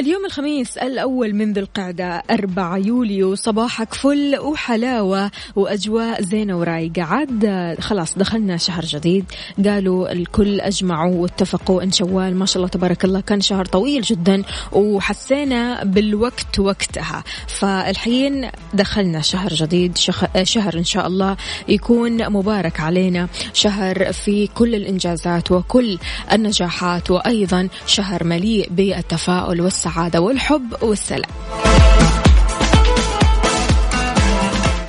اليوم الخميس الأول من ذي القعدة 4 يوليو صباحك فل وحلاوة وأجواء زينة ورايقة. عاد خلاص دخلنا شهر جديد. قالوا الكل أجمعوا واتفقوا إن شوال. ما شاء الله تبارك الله كان شهر طويل جدا وحسينا بالوقت وقتها. فالحين دخلنا شهر جديد. شهر إن شاء الله يكون مبارك علينا. شهر في كل الإنجازات وكل النجاحات وأيضا شهر مليء بالتفاؤل والسعادة. السعادة والحب والسلام.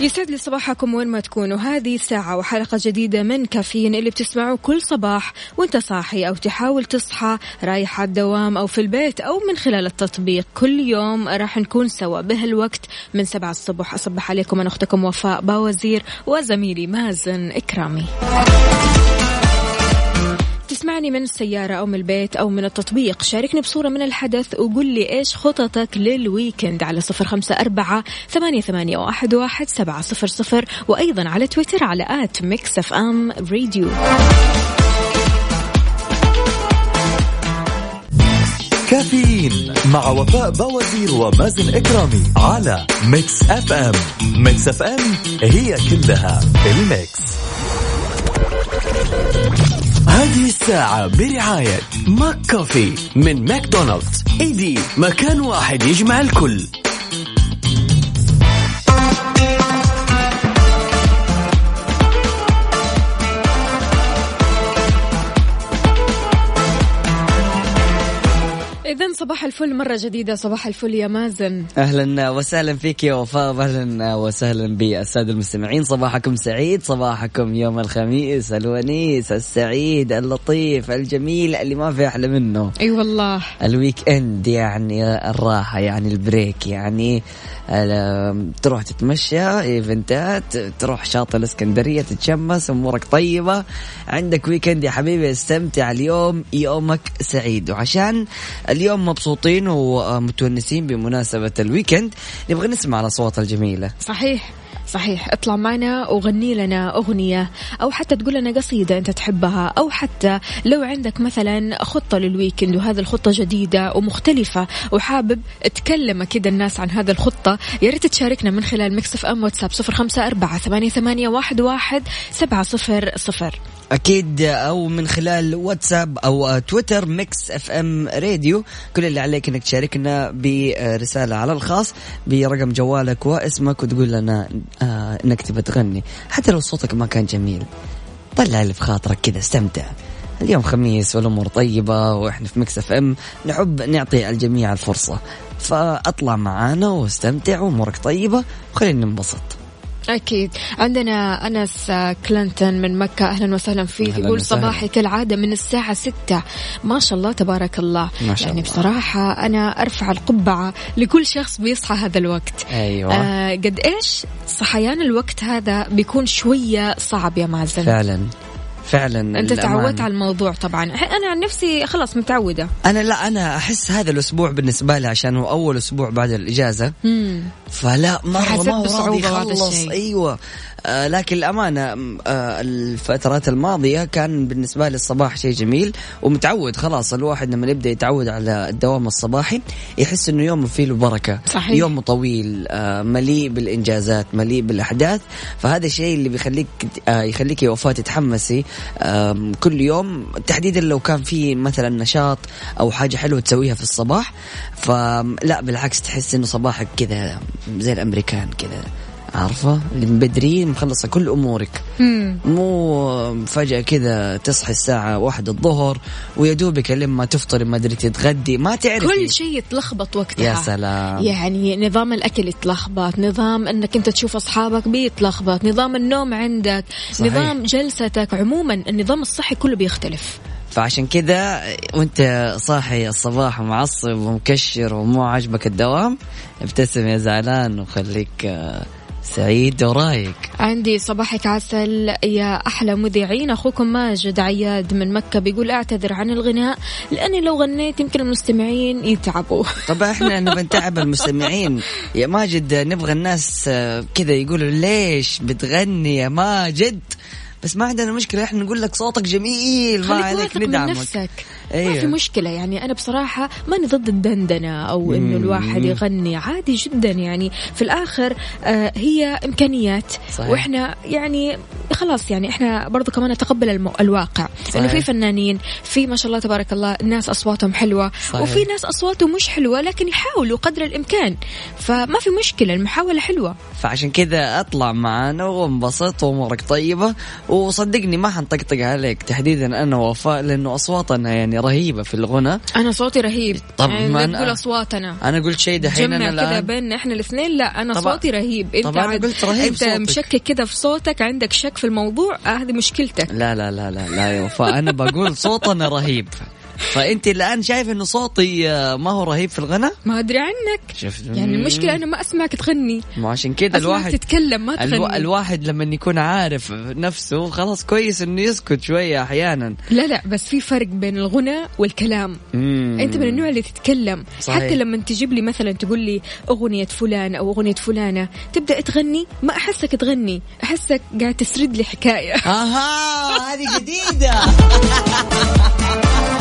يسعد لي صباحكم وين ما تكونوا. هذه ساعة وحلقة جديدة من كافيين اللي بتسمعوه كل صباح وانت صاحي أو تحاول تصحى رايح على الدوام أو في البيت أو من خلال التطبيق. كل يوم راح نكون سوا بهالوقت من سبعة الصبح. أصبح عليكم أنا أختكم وفاء باوزير وزميلي مازن إكرامي. تسمعني من السيارة أو من البيت أو من التطبيق. شاركني بصورة من الحدث وقول لي إيش خططك لل weekend على صفر خمسة أربعة ثمانية, ثمانية واحد, واحد سبعة صفر صفر. وأيضا على تويتر على at Mix FM Radio. كافيين مع وفاء بوازير ومازن إكرامي على Mix FM. Mix FM هي كلها ال mix. هذه الساعة برعاية McCoffee من ماكدونالدز. إيدي مكان واحد يجمع الكل. إذا صباح الفل مرة جديدة صباح الفل يا مازن. أهلا وسهلا فيك يا وفاء أهلا وسهلا بالسادة المستمعين. صباحكم سعيد صباحكم يوم الخميس الونيس السعيد اللطيف الجميل اللي ما في أحلى منه. أي والله. ال weekend يعني الراحة يعني ال break يعني تروح تتمشى event ات تروح شاطئ الإسكندرية تتشمس أمورك طيبة. عندك weekend يا حبيبي استمتع اليوم يومك سعيد. وعشان اليوم مبسوطين ومتونسين بمناسبة ال weekend. نبغى نسمع الأصوات الجميلة. صحيح. صحيح. اطلع معنا وغني لنا أغنية أو حتى تقول لنا قصيدة أنت تحبها أو حتى لو عندك مثلا خطة لل weekend وهذه الخطة جديدة ومختلفة وحابب تكلم كده الناس عن هذه الخطة يا ريت تشاركنا من خلال Mix FM واتساب صفر خمسة أربعة ثمانية, ثمانية واحد, واحد سبعة صفر صفر. أكيد أو من خلال واتساب أو تويتر Mix FM Radio. كل اللي عليك إنك تشاركنا برسالة على الخاص برقم جوالك واسمك وتقول لنا آه إنك تبى تغني. حتى لو صوتك ما كان جميل طلع اللي في خاطرك كذا استمتع. اليوم خميس والأمور طيبة وإحنا في Mix FM نحب نعطي الجميع الفرصة. فأطلع معانا واستمتع وأمورك طيبة وخلينا ننبسط. أكيد. عندنا أنس كلينتون من مكة. أهلا وسهلا فيك يقول صباحي كالعادة من الساعة ستة. ما شاء الله تبارك الله. ما شاء يعني الله. بصراحة أنا أرفع القبعة لكل شخص بيصحى هذا الوقت. أيوة. آه قد إيش صحيان الوقت هذا بيكون شوية صعب يا مازن؟ فعلا. فعلا أنت. تعودت على الموضوع طبعا أنا عن نفسي خلاص متعودة أنا لا أنا أحس هذا الأسبوع بالنسبة لي عشان هو أول أسبوع بعد الإجازة مم. فلا مرة ما هو راضي يخلص الشيء. أيوه آه لكن الأمانة م- آه الفترات الماضية كان بالنسبة لي الصباح شيء جميل ومتعود خلاص الواحد لما يبدأ يتعود على الدوام الصباحي يحس إنه يومه فيه له بركه صحيح. يوم طويل آه مليء بالإنجازات مليء بالأحداث. فهذا الشيء اللي بيخليك آه يخليك يا وفاء تتحمسي آه كل يوم تحديدا لو كان في مثلا نشاط أو حاجة حلوة تسويها في الصباح. فلا بالعكس تحس إنه صباحك كذا زي الأمريكان كذا. عارفة؟ اللي من بدري مخلصة كل أمورك. مم. مو فجأة كذا تصحي الساعة واحدة الظهر ويا دوبك لما تفطري ما أدري تتغدي ما تعرفي. كل شيء يتلخبط وقتها. يا سلام. يعني نظام الأكل يتلخبط نظام أنك أنت تشوف أصحابك بيتلخبط نظام النوم عندك صحيح. نظام جلستك. عموما النظام الصحي كله بيختلف. فعشان كذا وأنت صاحي الصباح ومعصب ومكشر ومو عاجبك الدوام ابتسم يا زعلان وخليك آه، سعيد ورايق عندي صباحك عسل يا أحلى مذيعين. أخوكم ماجد عياد من مكة بيقول أعتذر عن الغناء لأني لو غنيت يمكن المستمعين يتعبوا. طبعا إحنا نبغى نتعب المستمعين. يا ماجد نبغى الناس آه، كذا يقولوا ليش بتغني يا ماجد؟ بس ما عندنا مشكلة إحنا نقول لك صوتك جميل ما عليك ندعمك. نفسك. ما أيوة. في مشكلة يعني أنا بصراحة ماني ضد الدندنة أو إنه مم. الواحد يغني عادي جدا يعني في الآخر آه هي إمكانيات صحيح. وإحنا يعني خلاص يعني إحنا برضو كمان نتقبل المو... الواقع إنه صحيح. في فنانين في ما شاء الله تبارك الله ناس أصواتهم حلوة صحيح. وفي ناس أصواتهم مش حلوة لكن يحاولوا قدر الإمكان فما في مشكلة المحاولة حلوة فعشان كذا أطلع معانا وانبسط وأمورك طيبة وصدقني ما حنطقطق عليك تحديدا أنا ووفاء لأنه أصواتنا يعني رهيبة في الغنى. أنا صوتي رهيب. طب يعني تقول أصواتنا. أنا قلت شيء دحين أنا كذا بيننا إحنا الاثنين. لا أنا طبعا- صوتي رهيب. أنت طبعا عاد- قلت رهيب أنت صوتك. مشكك كذا في صوتك. عندك شك في الموضوع؟ آه هذه مشكلتك. لا لا لا لا لا يا وفاء. أنا بقول صوتنا رهيب. فأنت الآن شايف إنه صوتي آه، ما هو رهيب في الغنى ما أدري عنك. شفت. يعني المشكلة أنا ما أسمعك تغني. ما عشان كذا الواحد تتكلم ما ألو... تغني. الواحد لما يكون عارف نفسه خلاص كويس إنه يسكت شوية أحيانا. لا لا بس في فرق بين الغنى والكلام. مم. أنت من النوع اللي تتكلم. صحيح. حتى لما تجيب لي مثلا تقول لي أغنية فلان أو أغنية فلانة تبدأ تغني ما أحسك تغني. أحسك قاعد تسرد لي حكاية. أها هذه جديدة.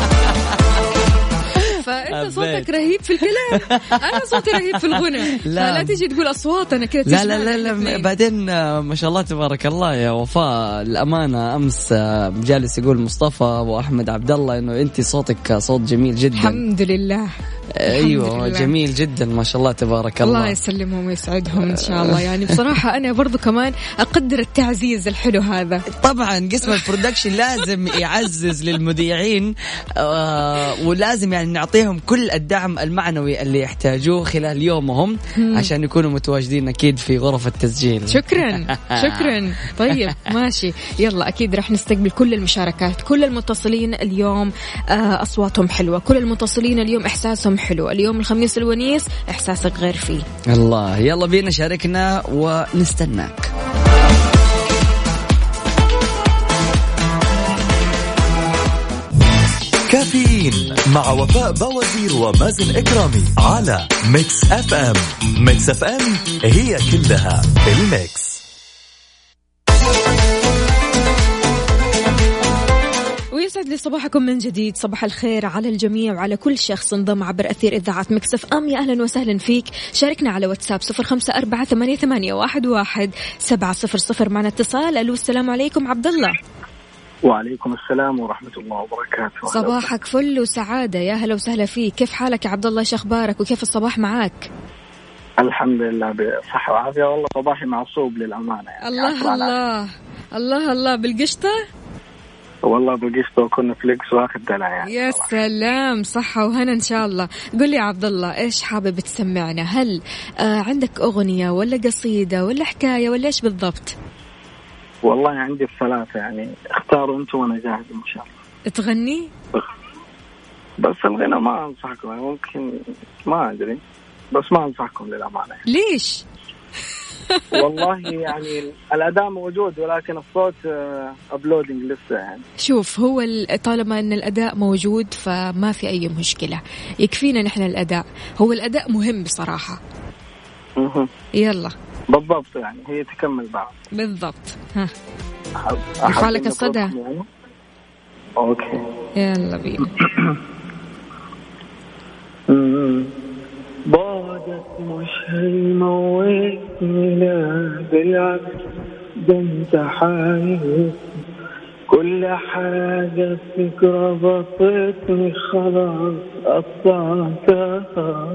فأنت حبيت. صوتك رهيب في الكلام. أنا صوتي رهيب في الغنى. لا. فلا تجي تقول اصواتنا كذا لا لا لا, لا. بعدين آه، ما شاء الله تبارك الله يا وفاء. الأمانة أمس آه، جالس يقول مصطفى واحمد عبد الله إنه أنت صوتك صوت جميل جدا. الحمد لله. أيوه لله. جميل جدا ما شاء الله تبارك الله الله. يسلمهم ويسعدهم إن شاء الله. يعني بصراحة أنا برضو كمان أقدر التعزيز الحلو هذا. طبعا قسم البرودكشن لازم يعزز للمذيعين آه ولازم يعني نعطيهم كل الدعم المعنوي اللي يحتاجوه خلال يومهم عشان يكونوا متواجدين أكيد في غرف التسجيل. شكرا. شكرا. طيب ماشي. يلا أكيد راح نستقبل كل المشاركات كل المتصلين اليوم. آه، أصواتهم حلوة. كل المتصلين اليوم إحساسهم حلو. اليوم الخميس الونيس إحساسك غير فيه. الله. يلا بينا شاركنا ونستناك. كافيين مع وفاء بوازير ومازن إكرامي على Mix FM. Mix FM هي كلها ال mix. ويسعد لي صباحكم من جديد. صباح الخير على الجميع وعلى كل شخص انضم عبر أثير إذاعة Mix FM. يا أهلا وسهلا فيك. شاركنا على واتساب صفر خمسة أربعة ثمانية, واحد سبعة صفر صفر. معنا اتصال. ألو السلام عليكم عبد الله. وعليكم السلام ورحمة الله وبركاته. صباحك فل وسعادة. يا هلا وسهلا فيك. كيف حالك يا عبد الله؟ إيش أخبارك؟ وكيف الصباح معاك؟ الحمد لله بصحة وعافية. والله صباحي معصوب للأمانة يعني. الله الله الله الله. بالقشطة؟ والله بقشط وكنا فليكس واخذ دلع يعني. يا سلام. صحة وهنا إن شاء الله. قل لي يا عبد الله إيش حابب تسمعنا؟ هل آه عندك أغنية ولا قصيدة ولا حكاية ولا إيش بالضبط؟ والله عندي الثلاثة يعني. اختاروا أنتم وأنا جاهز إن شاء الله. تغني؟ بس الغنى ما أنصحكم. يعني ممكن ما أدري. بس ما أنصحكم للأمانة. يعني. ليش؟ والله يعني الأداء موجود ولكن الصوت ابلودنج لسه يعني. شوف هو ال- طالما إن الأداء موجود فما في أي مشكلة. يكفينا نحن الأداء. هو الأداء مهم بصراحة. يلا. بالضبط يعني هي تكمل بعض بالضبط ها أحب- ارفع أحب لك إنه الصدى. يعني. أوكي يلا بينا. بعدك مش هيموتني لا بالعكس ده انت حايل كل حاجة فيك ربطتني خلاص قطعتها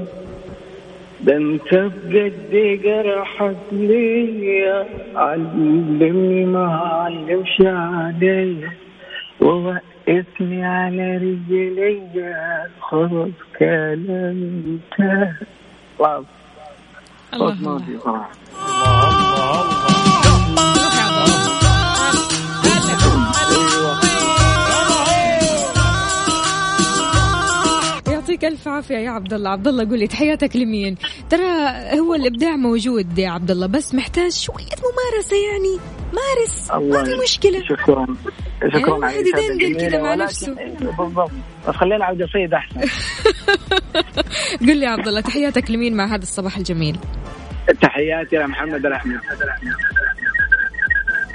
ده انت بجد جرحك ليا علمني ما علمش عليا ووقفني على رجليا خلاص انتهى الله الله. صراحة روح يا عبد الله. يعطيك ألف عافية يا عبد الله عبد الله قول لي تحياتك لمين؟ ترى هو الإبداع موجود يا عبد الله بس محتاج شوية ممارسة يعني. مارس ما في مشكلة. شكرا. يعني شكرا الواحد على يدندن الإشادة كده مع نفسه. بالضبط. بس خلينا على القصيد أحسن. قل لي يا عبد الله تحياتك لمين مع هذا الصباح الجميل؟ تحياتي لمحمد الأحمد.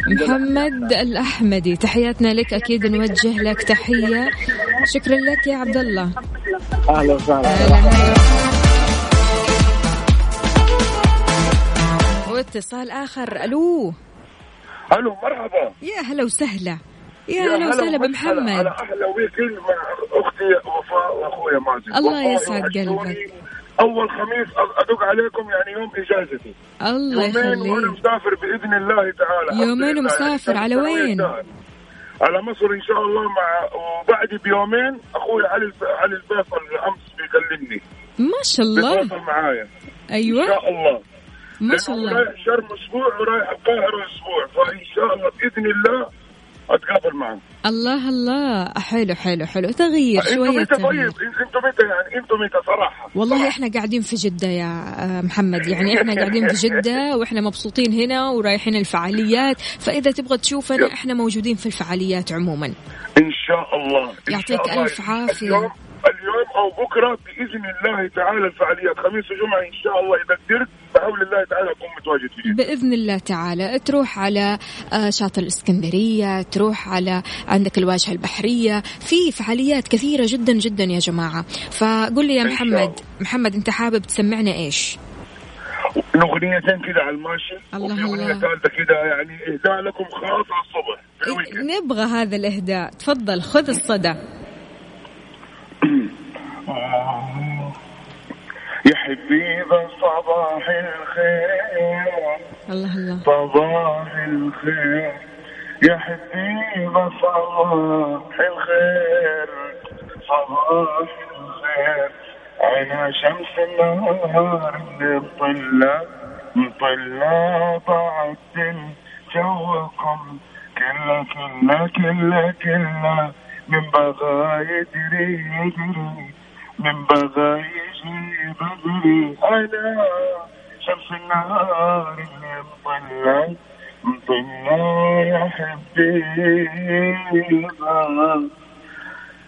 محمد الأحمدي تحياتنا لك. أكيد نوجه لك تحية. شكرا لك يا عبد الله. أهلا وسهلا. هلا هلا واتصال آخر. ألو. ألو مرحبا. يا هلا وسهلا. يا هلا وسهلا. بمحمد على أحلى ويكند مع أختي وفاء وأخويا مازن. الله يسعد. قلبك. أول خميس أدق عليكم يعني يوم إجازتي. الله يومين وأنا يخليك. مسافر بإذن الله تعالى. يومين. ومسافر على وين؟ على مصر إن شاء الله مع وبعدي بيومين. أخوي علي. علي الفيصل امس بيكلمني. ما شاء الله. بيتواصل معايا. إن أيوة شاء الله. ما شاء الله. رايح شرم أسبوع ورايح القاهرة أسبوع. فإن شاء الله بإذن الله أتقابل معه الله الله حلو حلو حلو تغيير أنتم شوية متى طيب أنتم متى يعني أنتم متى صراحة والله صراحة. إحنا قاعدين في جدة يا آه، محمد يعني إحنا قاعدين في جدة وإحنا مبسوطين هنا ورايحين الفعاليات فإذا تبغى تشوفنا. إحنا موجودين في الفعاليات عموما إن شاء الله إن يعطيك شاء الله. ألف عافية. اليوم أو بكرة بإذن الله تعالى الفعاليات. خميس وجمعة إن شاء الله إذا قدرت بحول الله تعالى اكون متواجد في جدة. بإذن الله تعالى. تروح على آه، شاطئ الإسكندرية تروح على عندك الواجهة البحرية. في فعاليات كثيرة جدا جدا يا جماعة. فقل لي يا محمد. محمد أنت حابب تسمعنا إيش؟ اغنيتين كده على الماشي. الله أغنية. ثالثة كده يعني إهداء لكم خاص على الصبح الويكند. نبغى هذا الإهداء. تفضل خذ الصدى. يا حبيبه صباح الخير. الله الله. صباح الخير. يا حبيبة صباح الخير. صباح الخير. أنا شمس النهار مطلة مطلة طعت جوكم. كله كله كله كله من بغى يدري يدري من بغى يجي بدري أنا شمس النهار اللي مطلع مطلع يا حبيبي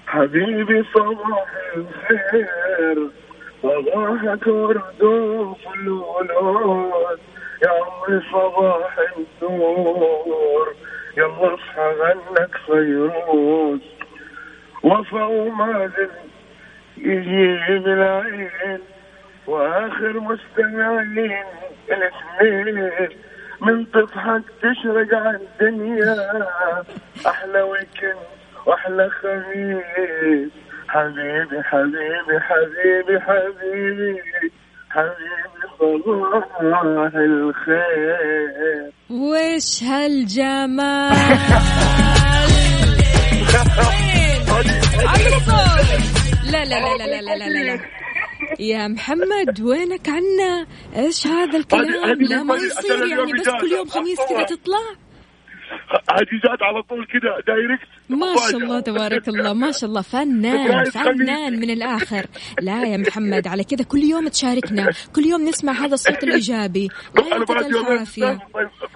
حبيبي صباح الخير صباحك ورد وفلولات يا عمري صباح النور يلا اصحى غنك فيروز. وفا ومازن يجيب العين وآخر مستمعين الاثنين من تضحك تشرق على الدنيا. أحلى ويكند وأحلى خميس. حبيبي حبيبي حبيبي حبيبي حبيبي صباح الخير. وش هالجمال. لا لا لا لا لا لا لا, لا. يا محمد وينك عنا؟ إيش هذا الكلام؟ لا ما يصير يعني بس كل يوم خميس كذا تطلع؟ هذه جات على طول كذا دايركت. ما شاء الله تبارك الله. ما شاء الله. فنان فنان من الآخر. لا يا محمد على كذا كل يوم تشاركنا. كل يوم نسمع هذا الصوت الإيجابي. يعطيك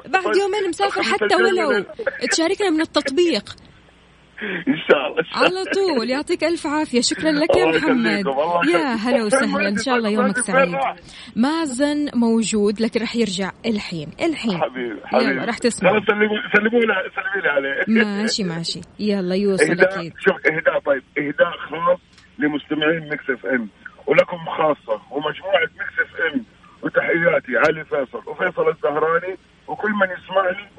بعد يومين مسافر. حتى ولو. تشاركنا من التطبيق. إن شاء الله. على طول. يعطيك ألف عافية. شكرا لك يا محمد. يا. هلا وسهلا. إن شاء الله يومك سعيد؟ مازن موجود لكن راح يرجع الحين. الحين. حبيبي حبيبي. يلا راح تسمع. خلاص سلموا سلموا لي سلمي لي عليه. ماشي ماشي. يلا يوصل أكيد. شوف إهداء طيب. إهداء خاص لمستمعين Mix FM. ولكم خاصة. ومجموعة Mix FM. وتحياتي. علي فيصل. وفيصل الزهراني. وكل من يسمعني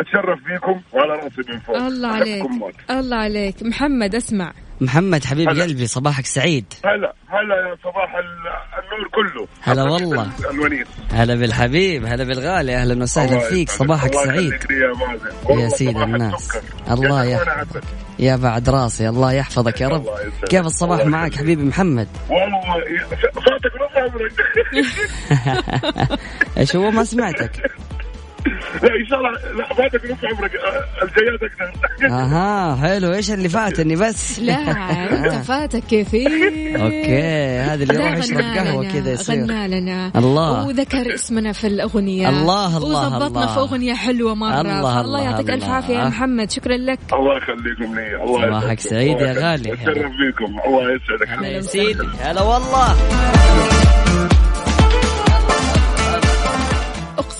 أتشرف بيكم وعلى رأسي من فوق الله عليك. الله عليك محمد اسمع محمد حبيب هلا. قلبي صباحك سعيد هلا هلا يا صباح ال- النور كله هلا والله. الونيس هلا بالحبيب هلا بالغالي أهلا وسهلا فيك. صباحك الله سعيد يا يا سيد الناس. سكر. الله يا يح- أخوانا عسل. يا بعد راسي الله يحفظك يا رب. كيف الصباح الله معك. حبيبي محمد والله صوتك رفع عمرك إيش هو ما سمعتك لا إن شاء الله لا فاتك نص عمرك آه، الجيات أكثر. أها حلو. إيش اللي فاتني بس؟ لا أنت فاتك كثير. أوكي هذا اللي يروح يشرب قهوه كذا يصير. غنى لنا الله. وذكر اسمنا في الأغنية. الله، الله، وظبطنا الله. في أغنية حلوة مرة. الله، الله, الله، يعطيك ألف. عافية يا محمد. شكرا لك. الله يخليكم لي. الله صباحك يسعدكم. سعيد يا غالي. يسعدك. أتشرف بيكم الله يسعدك. هلا يا سيدي. هلا والله.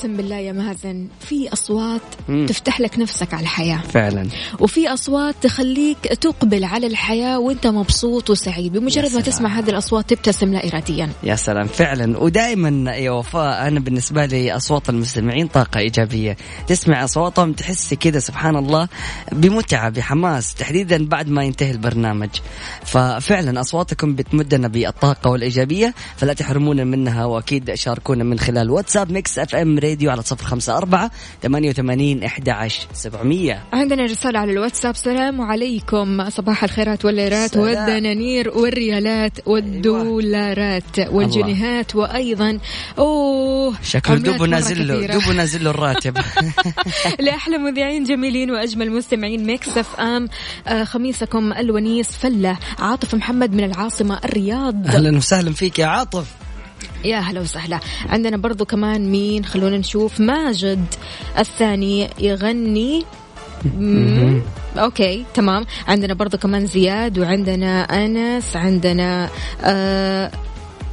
اقسم بالله يا مازن في أصوات مم. تفتح لك نفسك على الحياة. فعلا. وفي أصوات تخليك تقبل على الحياة وأنت مبسوط وسعيد. بمجرد ما. تسمع هذه الأصوات تبتسم لا اراديا. يا سلام. فعلا. ودائما يا وفاء أنا بالنسبة لي أصوات المستمعين طاقة إيجابية. تسمع أصواتهم تحس كذا سبحان الله بمتعة بحماس. تحديدا بعد ما ينتهي البرنامج. ففعلا أصواتكم بتمدنا بالطاقة والإيجابية. فلا تحرمونا منها وأكيد شاركونا من خلال واتساب Mix FM Radio على صفر خمسة أربعة ثمانية وثمانين احدى عشر سبعمية عندنا رسالة على الواتساب. سلام عليكم. صباح الخيرات والليرات. والدنانير والريالات والدولارات والجنيهات وأيضا أوه شكله دوبه مرة نازل له. دوبه نازل له الراتب. لأحلى مذيعين جميلين وأجمل مستمعين. Mix FM آه خميسكم الونيس فلة عاطف محمد من العاصمة الرياض. أهلا وسهلا فيك يا عاطف. يا هلا وسهلا. عندنا برضو كمان مين؟ خلونا نشوف. ماجد الثاني يغني. مم. okay تمام. عندنا برضو كمان زياد وعندنا أنس عندنا آه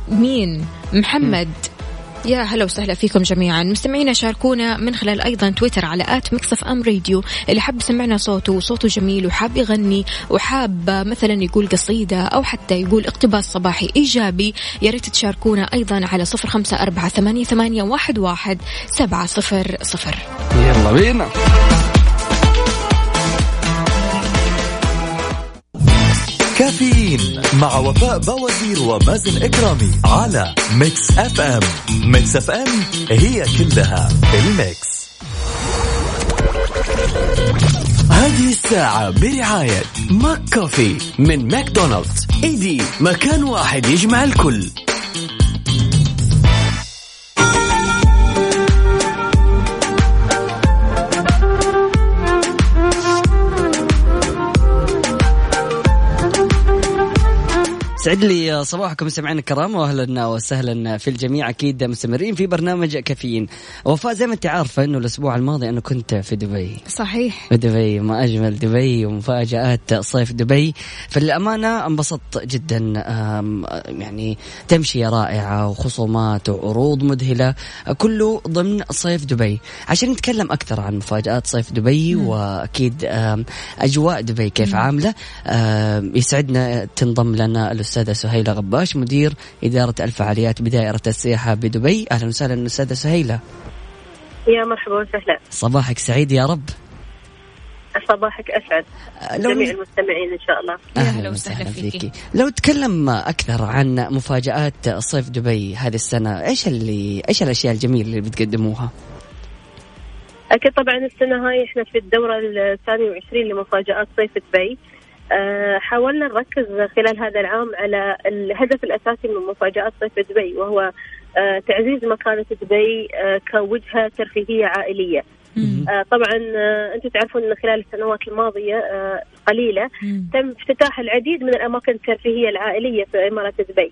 مين؟ محمد. يا هلا وسهلا فيكم جميعا. مستمعينا شاركونا من خلال أيضا تويتر على at Mix FM Radio اللي حاب يسمعنا صوته وصوته جميل وحاب يغني وحاب مثلا يقول قصيدة أو حتى يقول اقتباس صباحي إيجابي يا ريت تشاركونا أيضا على صفر خمسة أربعة ثمانية, ثمانية واحد, واحد سبعة صفر صفر. يلا بينا. كافيين مع وفاء بوازير ومازن إكرامي على Mix FM. Mix FM هي كلها ال mix. هذه الساعة برعاية McCafé من ماكدونالدز. إيدي مكان واحد يجمع الكل. يسعد لي صباحكم مستمعينا الكرام واهلا وسهلا في الجميع. أكيد مستمرين في برنامج كافيين. وفاء زي ما أنت عارفة إنه الأسبوع الماضي أنا كنت في دبي. صحيح. في دبي ما أجمل دبي ومفاجآت صيف دبي. فللأمانة انبسطت جدا يعني تمشية رائعة وخصومات وعروض مذهلة كله ضمن صيف دبي. عشان نتكلم أكثر عن مفاجآت صيف دبي وأكيد آم، أجواء دبي كيف عاملة آم، يسعدنا تنضم لنا الاستاذه سهيلة غباش مدير إدارة الفعاليات بدائرة السياحة بدبي. أهلا وسهلا استاذه سهيلة. يا مرحبا وسهلا. صباحك سعيد يا رب. صباحك أسعد. لو جميع المستمعين إن شاء الله. أهلا هلا وسهلا فيكي. فيكي. لو تكلم أكثر عن مفاجآت صيف دبي هذه السنة إيش اللي إيش الأشياء الجميلة اللي بتقدموها؟ أكيد طبعا السنة هاي إحنا في الدورة الثانية وعشرين لمفاجآت صيف دبي. آه، حاولنا نركز خلال هذا العام على الهدف الأساسي من مفاجآت صيف دبي وهو آه، تعزيز مكانة دبي آه، كوجهة ترفيهية عائلية. آه طبعا آه أنتم تعرفون إن خلال السنوات الماضية آه قليلة. تم افتتاح العديد من الأماكن الترفيهية العائلية في اماره دبي.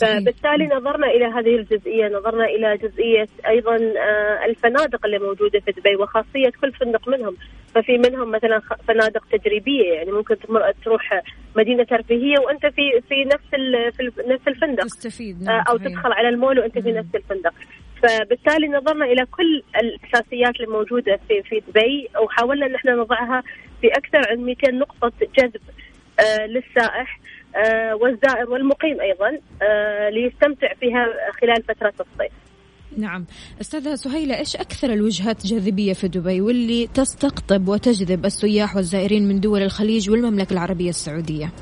فبالتالي نظرنا إلى هذه الجزئية نظرنا إلى جزئية أيضا آه، الفنادق اللي موجودة في دبي وخاصية كل فندق منهم ففي منهم مثلا فنادق تجريبية يعني ممكن تمر تروح مدينة ترفيهية وأنت في في نفس في نفس الفندق تستفيد آه، نعم أو. تدخل على المول وأنت في. نفس الفندق فبالتالي نظرنا إلى كل الأساسيات الموجوده في في دبي وحاولنا إن إحنا نضعها في أكثر عن 200 نقطة جذب آه، للسائح آه، والزائر والمقيم أيضا آه، ليستمتع فيها خلال فترة الصيف. نعم أستاذة سهيلة إيش أكثر الوجهات جاذبية في دبي واللي تستقطب وتجذب السياح والزائرين من دول الخليج والمملكة العربية السعودية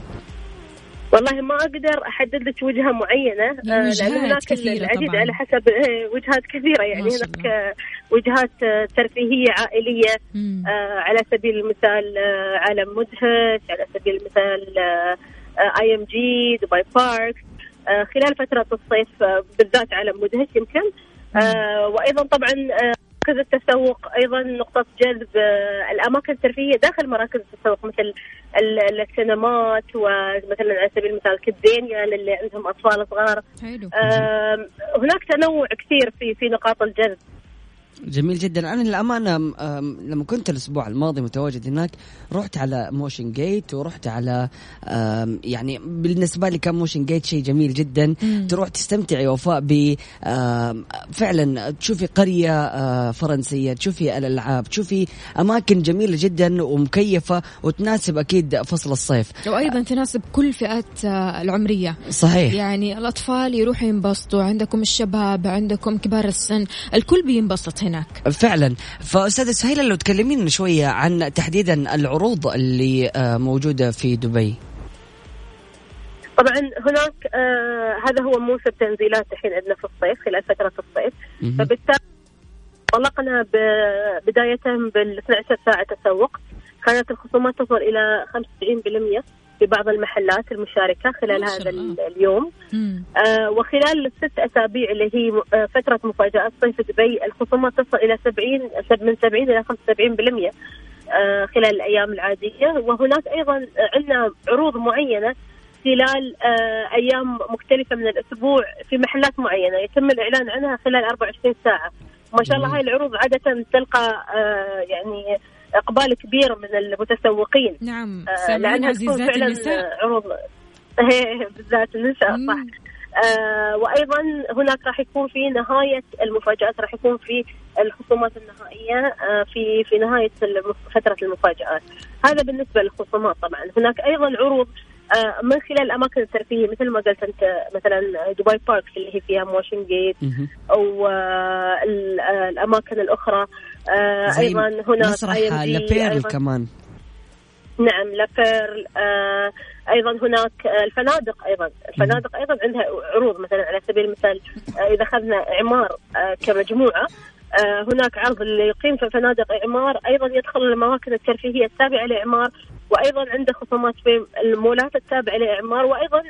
والله ما أقدر أحدد لك وجهة معينة آه، لأن هناك العديد طبعاً. على حسب آه، وجهات كثيرة يعني هناك وجهات آه، ترفيهية عائلية مم. على سبيل المثال عالم مدهش على سبيل المثال آي إم جي دبي بارك خلال فترة الصيف بالذات عالم مدهش يمكن وأيضا طبعا مراكز التسوق أيضا نقطة جذب آه، الأماكن الترفيهية داخل مراكز التسوق مثل ال- السينمات ومثلا على سبيل المثال كيدزينيا للي عندهم أطفال صغار. حلو. هناك تنوع كثير في في نقاط الجذب. جميل جدا. أنا للأمانة لما كنت الأسبوع الماضي متواجد هناك رحت على Motiongate ورحت على يعني بالنسبة لي كان Motiongate شيء جميل جدا. مم. تروح تستمتعي وفاء ب فعلا تشوفي قرية فرنسية تشوفي الألعاب تشوفي أماكن جميلة جدا ومكيفة وتناسب أكيد فصل الصيف. وأيضا تناسب كل فئات العمرية. صحيح. يعني الأطفال يروحوا ينبسطوا. عندكم الشباب عندكم كبار السن الكل بينبسط هناك. فعلا. فأستاذة سهيلة لو تكلمينا شوية عن تحديدا العروض اللي أه، موجودة في دبي. طبعا هناك آه هذا هو موسم تنزيلات الحين عندنا في الصيف خلال فترة الصيف. فبالتالي طلقنا ب- بداية بال 12 ساعة تسوق. كانت الخصومات تصل إلى 95% في بعض المحلات المشاركة خلال هذا. اليوم. آه وخلال الست أسابيع اللي هي آه فترة مفاجآت صيف دبي الخصومات تصل إلى 70 سب- من 70 إلى 75% آه خلال الأيام العادية. وهناك أيضا عندنا عروض معينة خلال آه أيام مختلفة من الأسبوع في محلات معينة. يتم الإعلان عنها خلال 24 ساعة. ما شاء الله هاي العروض عادة تلقى آه يعني إقبال كبير من المتسوقين. نعم آه، سامعين لأنها تكون عزيزات فعلا النساء. عروض. إيه، بالذات النساء مم. صح. آه وأيضا هناك راح يكون في نهاية المفاجآت راح يكون في الخصومات النهائية آه في في نهاية فترة المفاجآت. هذا بالنسبة للخصومات طبعا. هناك أيضا عروض آه من خلال الاماكن الترفيهيه مثل ما قلت أنت مثلا دبي Parks اللي هي فيها Motiongate. أو آه آه الأماكن الأخرى. آه أيضا هناك مسرح La Perle أيضاً. كمان. نعم La Perle آه أيضا هناك آه الفنادق أيضا. الفنادق أيضا عندها عروض مثلا على سبيل المثال آه إذا أخذنا إعمار آه كمجموعة آه هناك عرض اللي يقيم في فنادق إعمار أيضا يدخل الاماكن الترفيهية التابعة لإعمار وأيضا عنده خصومات في المولات التابعة لإعمار وأيضا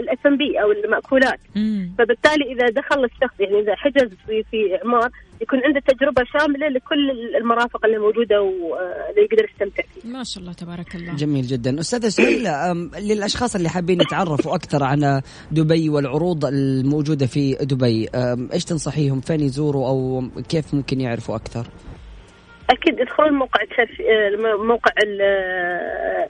الاس ام بي أو المأكولات. مم. فبالتالي إذا دخل الشخص يعني إذا حجز في في إعمار يكون عنده تجربة شاملة لكل المرافق اللي موجودة واللي يقدر يستمتع فيها. ما شاء الله تبارك الله. جميل جدا. أستاذة سهيلة للأشخاص اللي حابين يتعرفوا أكثر عن دبي والعروض الموجودة في دبي إيش تنصحيهم؟ فين يزوروا أو كيف ممكن يعرفوا أكثر؟ أكيد يدخلون موقع الترف- آه، آه،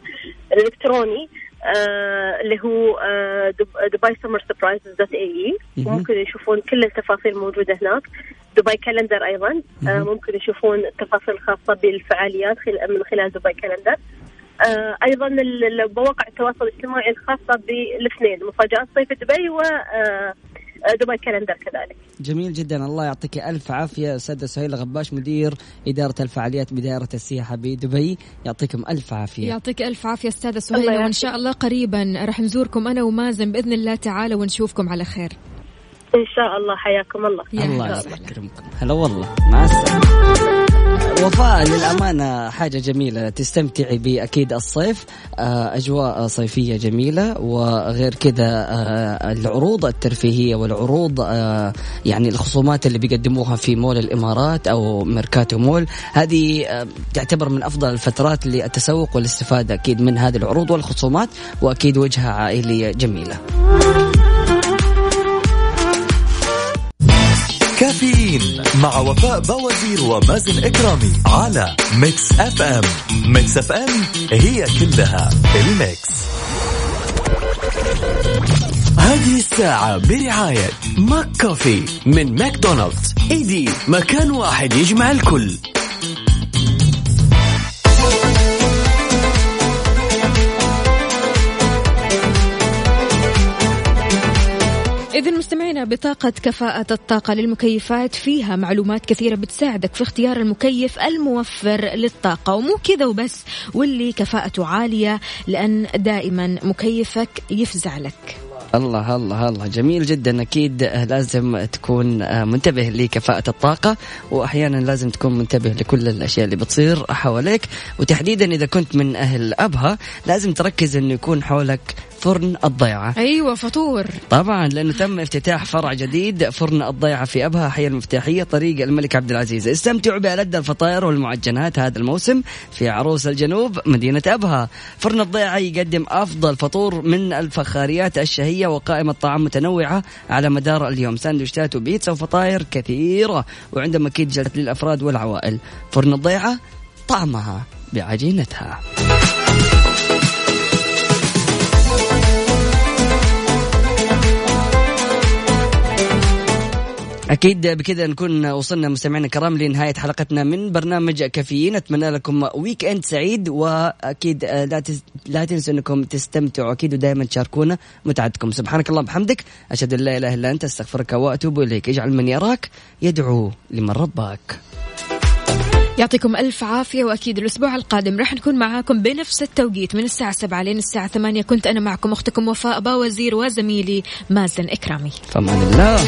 الإلكتروني آه، اللي هو آه، دبي Summer Surprises dot ae مهم. ممكن يشوفون كل التفاصيل موجودة هناك دبي Calendar أيضا آه،. ممكن يشوفون التفاصيل الخاصة بالفعاليات من خلال دبي Calendar أيضا مواقع التواصل الاجتماعي الخاصة بالإثنين مفاجآت صيف دبي و دبي Calendar كذلك. جميل جدا. الله يعطيك ألف عافية استاذه سهيله غباش مدير إدارة الفعاليات بدائره السياحة بدبي. يعطيكم ألف عافية. يعطيك ألف عافية أستاذة الله سهيله وإن. شاء الله قريبا راح نزوركم أنا ومازن بإذن الله تعالى ونشوفكم على خير. إن شاء الله. حياكم الله. الله. يكرمكم. هلا والله. مع السلامة. وفاء للأمانة حاجة جميلة. تستمتعي بأكيد الصيف. آه، أجواء صيفية جميلة. وغير كذا آه، العروض الترفيهية والعروض آه، يعني الخصومات اللي بيقدموها في مول الإمارات أو ميركاتو مول هذه تعتبر من أفضل الفترات للتسوق والاستفادة أكيد من هذه العروض والخصومات وأكيد وجهة عائلية جميلة. كافيين مع وفاء بوازير ومازن إكرامي على Mix FM. Mix FM هي كلها ال Mix. هذه الساعة برعاية McCafé من ماكدونالدز. إيدي مكان واحد يجمع الكل. إذا مستمعينا بطاقة كفاءة الطاقة للمكيفات فيها معلومات كثيرة بتساعدك في اختيار المكيف الموفر للطاقة. ومو كذا وبس واللي كفاءته عالية لأن دائما مكيفك يفزع لك. الله الله الله. جميل جدا. أكيد لازم تكون منتبه لكفاءة الطاقة واحيانا لازم تكون منتبه لكل الأشياء اللي بتصير حواليك. وتحديدا إذا كنت من أهل أبها لازم تركز إنه يكون حولك فرن الضيعة. أيوة فطور. طبعا لأنه تم افتتاح فرع جديد فرن الضيعة في أبها حي المفتاحية طريق الملك عبد العزيز. استمتعوا بألذ الفطاير والمعجنات هذا الموسم في عروس الجنوب مدينة أبها. فرن الضيعة يقدم أفضل فطور من الفخاريات الشهية وقائمة طعام متنوعة على مدار اليوم. ساندويشات وبيتزا وفطاير كثيرة وعندهم أكيد جلسة للأفراد والعوائل. فرن الضيعة طعمها بعجينتها. أكيد بكذا نكون وصلنا مستمعينا الكرام لنهاية حلقتنا من برنامج كافيين. أتمنى لكم weekend سعيد وأكيد لا لا تنسوا أنكم تستمتعوا أكيد ودائما تشاركونا متعتكم. سبحانك اللهم وبحمدك أشهد أن لا إله إلا أنت أستغفرك وأتوب إليك. اجعل من يراك يدعو لمن رباك. يعطيكم ألف عافية وأكيد الأسبوع القادم راح نكون معاكم بنفس التوقيت من الساعة سبعة لين الساعة ثمانية. كنت أنا معكم أختكم وفاء باوزير وزميلي مازن إكرامي. فمان الله.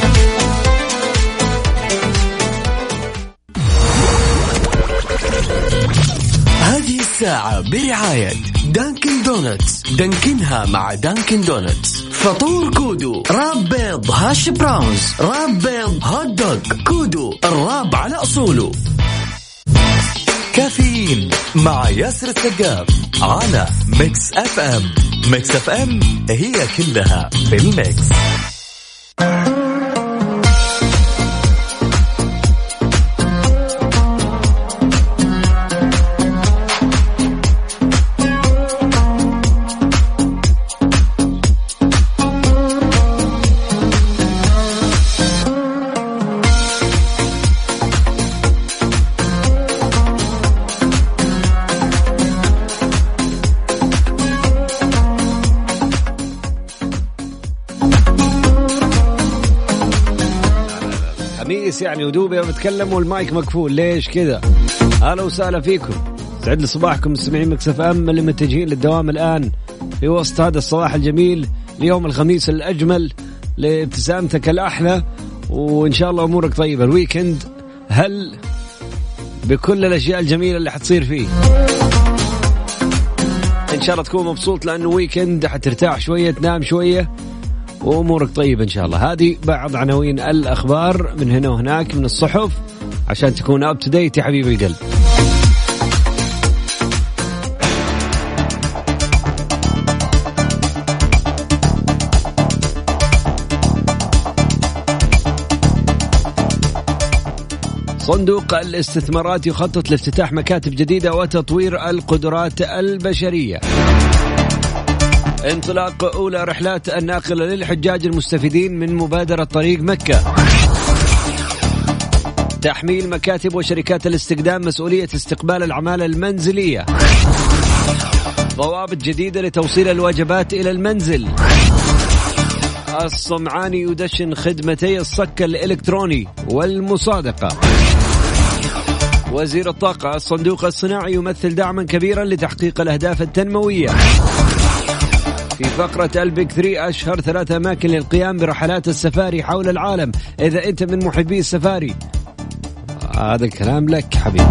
الساعة برعاية Dunkin' Donuts دانكنها مع Dunkin' Donuts فطور كودو. wrap بيض hash browns. wrap بيض hot dog. كودو. ال wrap على أصوله. كافيين مع ياسر السقاف على Mix FM. Mix FM هي كلها في ال Mix. خميس يعني ودوبي بتكلم والمايك مقفول. ليش كذا؟ أهلا وسهلا فيكم. سعد لي صباحكم مستمعين Mix FM. اللي متجهين للدوام الآن في وسط هذا الصباح الجميل ليوم الخميس الأجمل لابتسامتك الأحلى. وإن شاء الله أمورك طيبة. ال weekend هل بكل الأشياء الجميلة اللي حتصير فيه. إن شاء الله تكون مبسوط لأنه weekend حترتاح شوية تنام شوية. وأمورك طيبة إن شاء الله. هذه بعض عناوين الأخبار من هنا وهناك من الصحف عشان تكون up to date يا حبيب القلب. صندوق الاستثمارات يخطط لافتتاح مكاتب جديدة وتطوير القدرات البشرية. انطلاق أولى رحلات الناقلة للحجاج المستفيدين من مبادرة طريق مكة. تحميل مكاتب وشركات الاستخدام مسؤولية استقبال العمالة المنزلية. ضوابط جديدة لتوصيل الوجبات إلى المنزل. الصمعاني يدشن خدمتي الصك الإلكتروني والمصادقة. وزير الطاقة الصندوق الصناعي يمثل دعما كبيرا لتحقيق الأهداف التنموية. في فقرة البيك 3 أشهر ثلاث أماكن للقيام برحلات السفاري حول العالم. إذا أنت من محبي السفاري هذا الكلام لك حبيبي.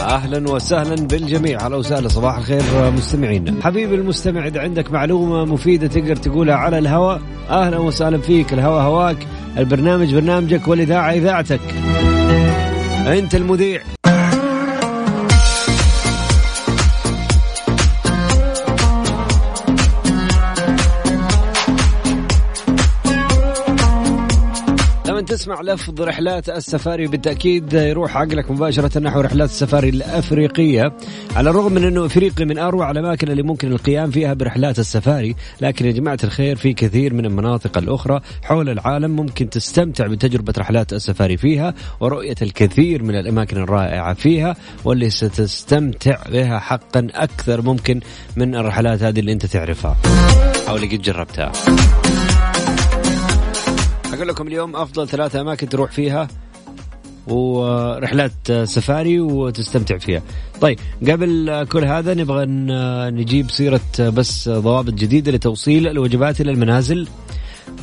أهلا وسهلا بالجميع. أهلا وسهلا. صباح الخير مستمعينا حبيبي المستمع إذا عندك معلومة مفيدة تقدر تقولها على الهواء أهلا وسهلا فيك. الهواء هواك. البرنامج برنامجك والاذاعه إذاعتك. أنت المذيع. تسمع لفظ رحلات السفاري بالتأكيد يروح عقلك مباشرة نحو رحلات السفاري الأفريقية. على الرغم من أنه أفريقيا من أروع الأماكن اللي ممكن القيام فيها برحلات السفاري لكن يا جماعة الخير في كثير من المناطق الأخرى حول العالم ممكن تستمتع بتجربة رحلات السفاري فيها ورؤية الكثير من الأماكن الرائعة فيها واللي ستستمتع بها حقا أكثر ممكن من الرحلات هذه اللي أنت تعرفها. أو اللي قد جربتها أقول لكم اليوم أفضل ثلاثة أماكن تروح فيها ورحلات سفاري وتستمتع فيها. طيب قبل كل هذا نبغى نجيب سيرة بس ضوابط جديدة لتوصيل الوجبات إلى المنازل.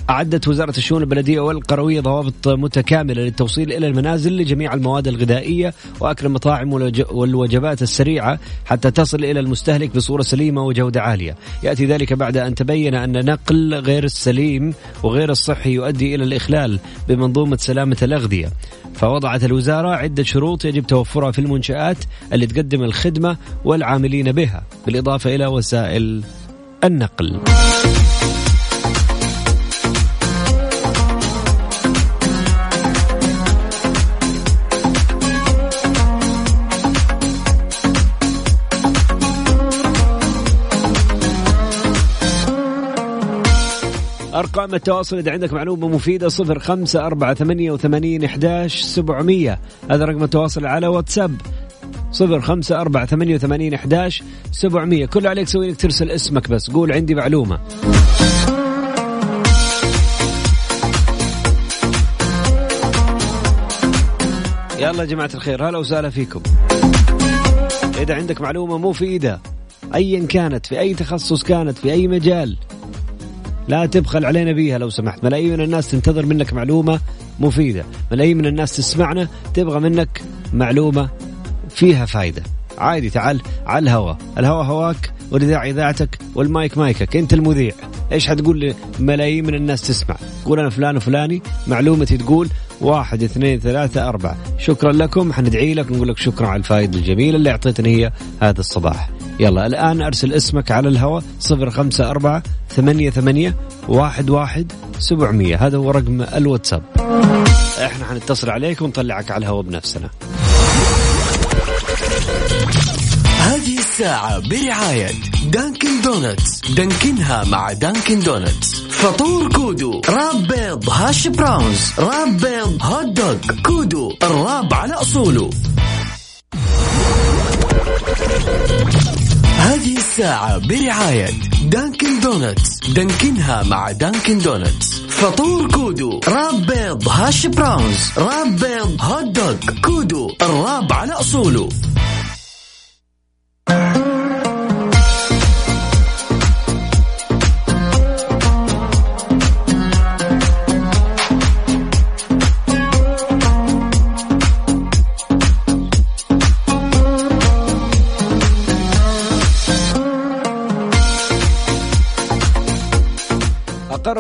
أعدت وزارة الشؤون البلدية والقروية ضوابط متكاملة للتوصيل إلى المنازل لجميع المواد الغذائية وأكل المطاعم والوجبات السريعة حتى تصل إلى المستهلك بصورة سليمة وجودة عالية. يأتي ذلك بعد أن تبين أن نقل غير السليم وغير الصحي يؤدي إلى الإخلال بمنظومة سلامة الأغذية. فوضعت الوزارة عدة شروط يجب توفرها في المنشآت اللي تقدم الخدمة والعاملين بها بالإضافة إلى وسائل النقل. أرقام التواصل إذا عندك معلومة مفيدة صفر خمسة أربعة ثمانية وثمانين إحداش سبعمية. هذا رقم التواصل على واتساب. صفر خمسة أربعة ثمانية وثمانين إحداش سبعمية. كل عليك تسوي إنك ترسل اسمك بس. قول عندي معلومة. يلا يا جماعة الخير هلا وسهلا فيكم. إذا عندك معلومة مفيدة أيا كانت في أي تخصص كانت في أي مجال لا تبخل علينا بيها لو سمحت. ملايين من الناس تنتظر منك معلومة مفيدة. ملايين من الناس تسمعنا تبغى منك معلومة فيها فايدة. عادي تعال على الهواء الهواء هواك والإذاعة إذاعتك والمايك مايكك. أنت المذيع. إيش حتقول ملايين من الناس تسمع؟ قول أنا فلان وفلاني. معلومتي تقول واحد اثنين ثلاثة أربعة. شكرا لكم. حندعي لك نقول لك شكرا على الفائدة الجميلة اللي أعطيتني هي هذا الصباح. يلا الآن أرسل اسمك على الهواء صفر خمسة أربعة ثمانية ثمانية واحد واحد سبعمية. هذا هو رقم الواتساب. إحنا حنتصل عليك ونطلعك على الهواء بنفسنا. الساعة برعاية Dunkin' Donuts. دانكنها مع Dunkin' Donuts. فطور كودو wrap بيض hash browns wrap بيض hot dog. كودو ال wrap على أصوله. هذه الساعة برعاية Dunkin' Donuts. دانكنها مع Dunkin' Donuts. فطور كودو wrap بيض hash browns wrap بيض hot dog. كودو ال wrap على أصوله.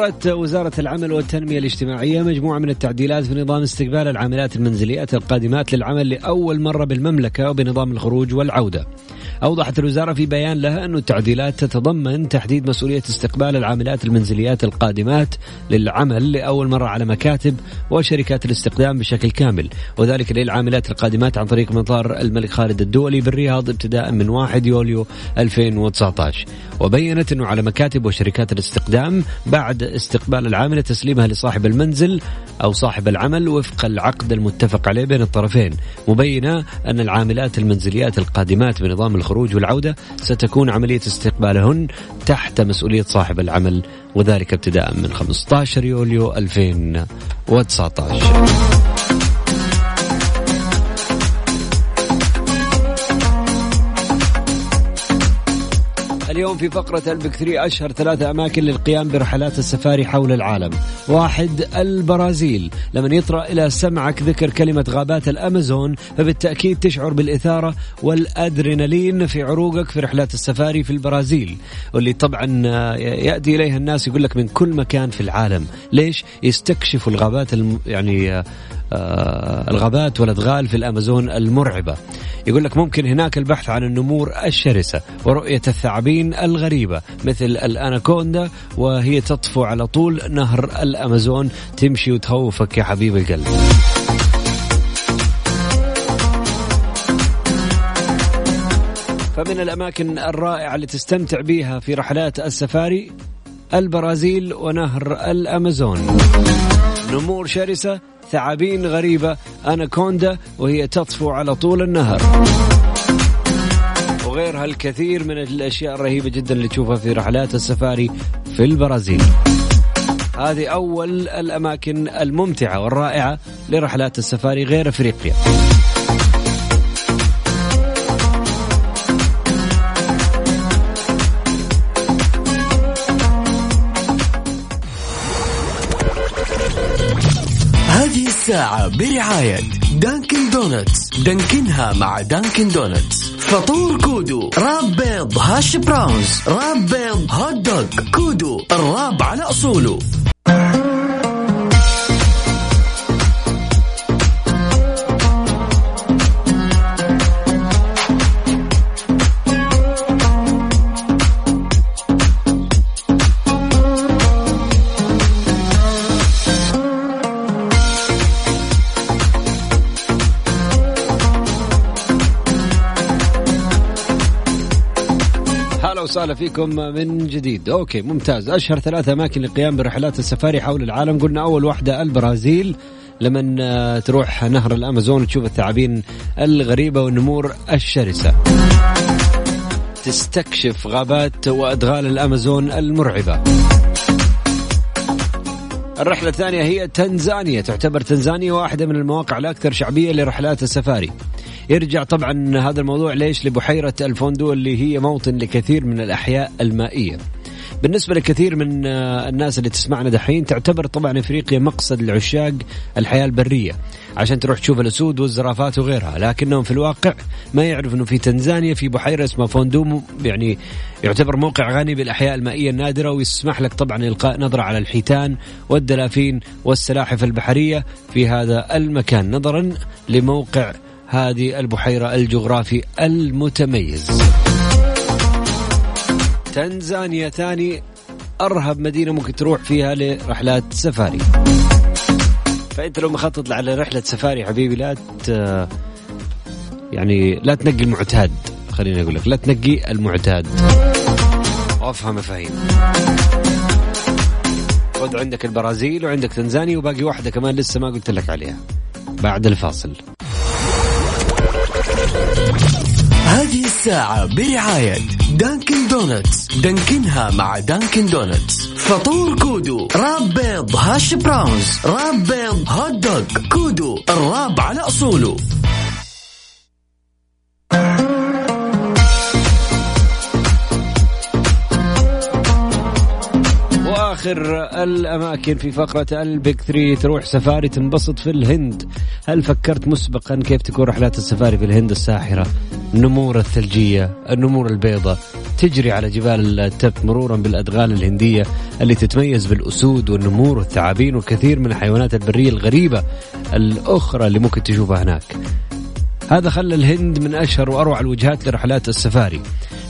أقرت وزارة العمل والتنمية الاجتماعية مجموعة من التعديلات في نظام استقبال العاملات المنزليات القادمات للعمل لأول مرة بالمملكة وبنظام الخروج والعودة. أوضحت الوزارة في بيان لها أن التعديلات تتضمن تحديد مسؤولية استقبال العاملات المنزليات القادمات للعمل لأول مرة على مكاتب وشركات الاستخدام بشكل كامل وذلك للعاملات القادمات عن طريق مطار الملك خالد الدولي بالرياض ابتداء من 1 يوليو 2019 وبينت أنه على مكاتب وشركات الاستخدام بعد استقبال العاملة تسليمها لصاحب المنزل أو صاحب العمل وفق العقد المتفق عليه بين الطرفين. مبينة أن العاملات المنزليات القادمات بنظام الخروج والعودة ستكون عملية استقبالهن تحت مسؤولية صاحب العمل وذلك ابتداء من 15 يوليو 2019 اليوم في فقرة ألبك 3 أشهر ثلاثة أماكن للقيام برحلات السفاري حول العالم. واحد البرازيل. لمن يطرأ إلى سمعك ذكر كلمة غابات الأمازون فبالتأكيد تشعر بالإثارة والأدرينالين في عروقك في رحلات السفاري في البرازيل. واللي طبعا يأتي إليها الناس يقول لك من كل مكان في العالم. ليش؟ يستكشفوا الغابات الم يعني آه، الغابات والأدغال في الأمازون المرعبة. يقول لك ممكن هناك البحث عن النمور الشرسة ورؤية الثعابين الغريبة مثل الأناكوندا وهي تطفو على طول نهر الأمازون. تمشي وتخوفك يا حبيب القلب. فمن الأماكن الرائعة اللي تستمتع بها في رحلات السفاري البرازيل ونهر الأمازون. نمور شرسة ثعابين غريبة أناكوندا وهي تطفو على طول النهر. وغيرها الكثير من الأشياء الرهيبة جدا اللي تشوفها في رحلات السفاري في البرازيل. هذه أول الأماكن الممتعة والرائعة لرحلات السفاري غير أفريقيا. الساعة برعاية Dunkin' Donuts. دانكنها مع Dunkin' Donuts. فطور كودو wrap بيض hash browns wrap بيض hot dog كودو ال wrap على أصوله. وسهلا فيكم من جديد. أوكي ممتاز. أشهر ثلاث أماكن للقيام برحلات السفاري حول العالم. قلنا أول واحدة البرازيل. لمن آه، تروح نهر الأمازون وتشوف الثعابين الغريبة والنمور الشرسة. تستكشف غابات وأدغال الأمازون المرعبة. الرحلة الثانية هي تنزانيا. تعتبر تنزانيا واحدة من المواقع الأكثر شعبية لرحلات السفاري. يرجع طبعا هذا الموضوع ليش لبحيرة الفوندو اللي هي موطن لكثير من الأحياء المائية. بالنسبة لكثير من آه، الناس اللي تسمعنا دحين تعتبر طبعا إفريقيا مقصد لعشاق الحياة البرية عشان تروح تشوف الأسود والزرافات وغيرها. لكنهم في الواقع ما يعرف إنه في تنزانيا في بحيرة اسمها فوندوم يعني يعتبر موقع غني بالأحياء المائية النادرة ويسمح لك طبعا إلقاء نظرة على الحيتان والدلافين والسلاحف البحرية في هذا المكان. نظرا لموقع هذه البحيرة الجغرافي المتميز. تنزانيا ثاني أرهب مدينة ممكن تروح فيها لرحلات سفاري. فأنت لو مخطط على رحلة سفاري حبيبي لا. يعني لا تنقي المعتاد. خليني أقول لك لا تنقي المعتاد. وافهم مفاهيم خذ عندك البرازيل وعندك تنزانيا وباقي واحدة كمان لسه ما قلت لك عليها. بعد الفاصل. الساعة برعاية Dunkin' Donuts. دانكنها مع Dunkin' Donuts. فطور كودو wrap بيض hash browns wrap بيض hot dog كودو ال wrap على أصوله. آخر الأماكن في فقرة البيك 3 تروح سفاري تنبسط في الهند. هل فكرت مسبقا كيف تكون رحلات السفاري في الهند الساحرة؟ النمور الثلجية النمور البيضاء تجري على جبال التبت مرورا بالأدغال الهندية اللي تتميز بالأسود والنمور والثعابين وكثير من الحيوانات البرية الغريبة الأخرى اللي ممكن تشوفها هناك. هذا خلى الهند من أشهر وأروع الوجهات لرحلات السفاري.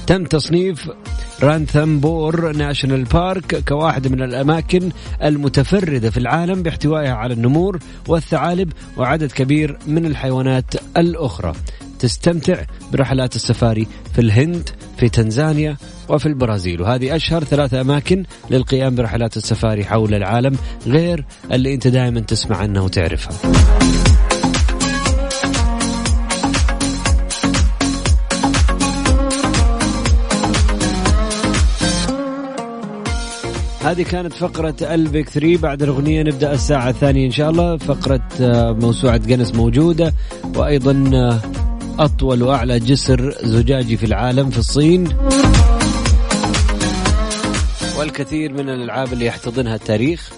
تم تصنيف Ranthambore National Park كواحدة من الأماكن المتفردة في العالم باحتوائها على النمور والثعالب وعدد كبير من الحيوانات الأخرى. تستمتع برحلات السفاري في الهند في تنزانيا وفي البرازيل. وهذه أشهر ثلاثة أماكن للقيام برحلات السفاري حول العالم غير اللي أنت دائما تسمع عنها وتعرفها هذه كانت فقرة البيك 3 بعد الأغنية نبدأ الساعة الثانية إن شاء الله. فقرة آه، موسوعة جنس موجودة. وأيضا آه، أطول وأعلى جسر زجاجي في العالم في الصين. والكثير من الألعاب اللي يحتضنها التاريخ.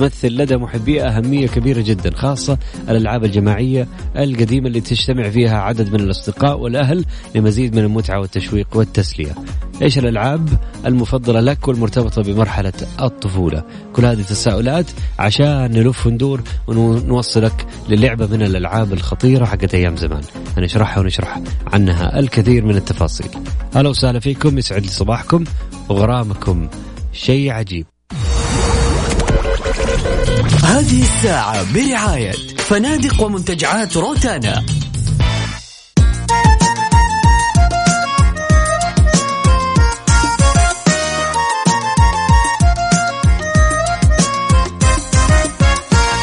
تمثل لدى محبيها أهمية كبيرة جدا خاصة الألعاب الجماعية القديمة اللي تجتمع فيها عدد من الأصدقاء والأهل لمزيد من المتعة والتشويق والتسلية. إيش الألعاب المفضلة لك والمرتبطة بمرحلة الطفولة؟ كل هذه التساؤلات عشان نلف وندور ونوصلك للعبة من الألعاب الخطيرة حقت أيام زمان. هنشرحها ونشرح عنها الكثير من التفاصيل. أهلا وسهلا فيكم يسعد لي صباحكم وغرامكم شيء عجيب. هذه الساعة برعاية فنادق ومنتجعات روتانا.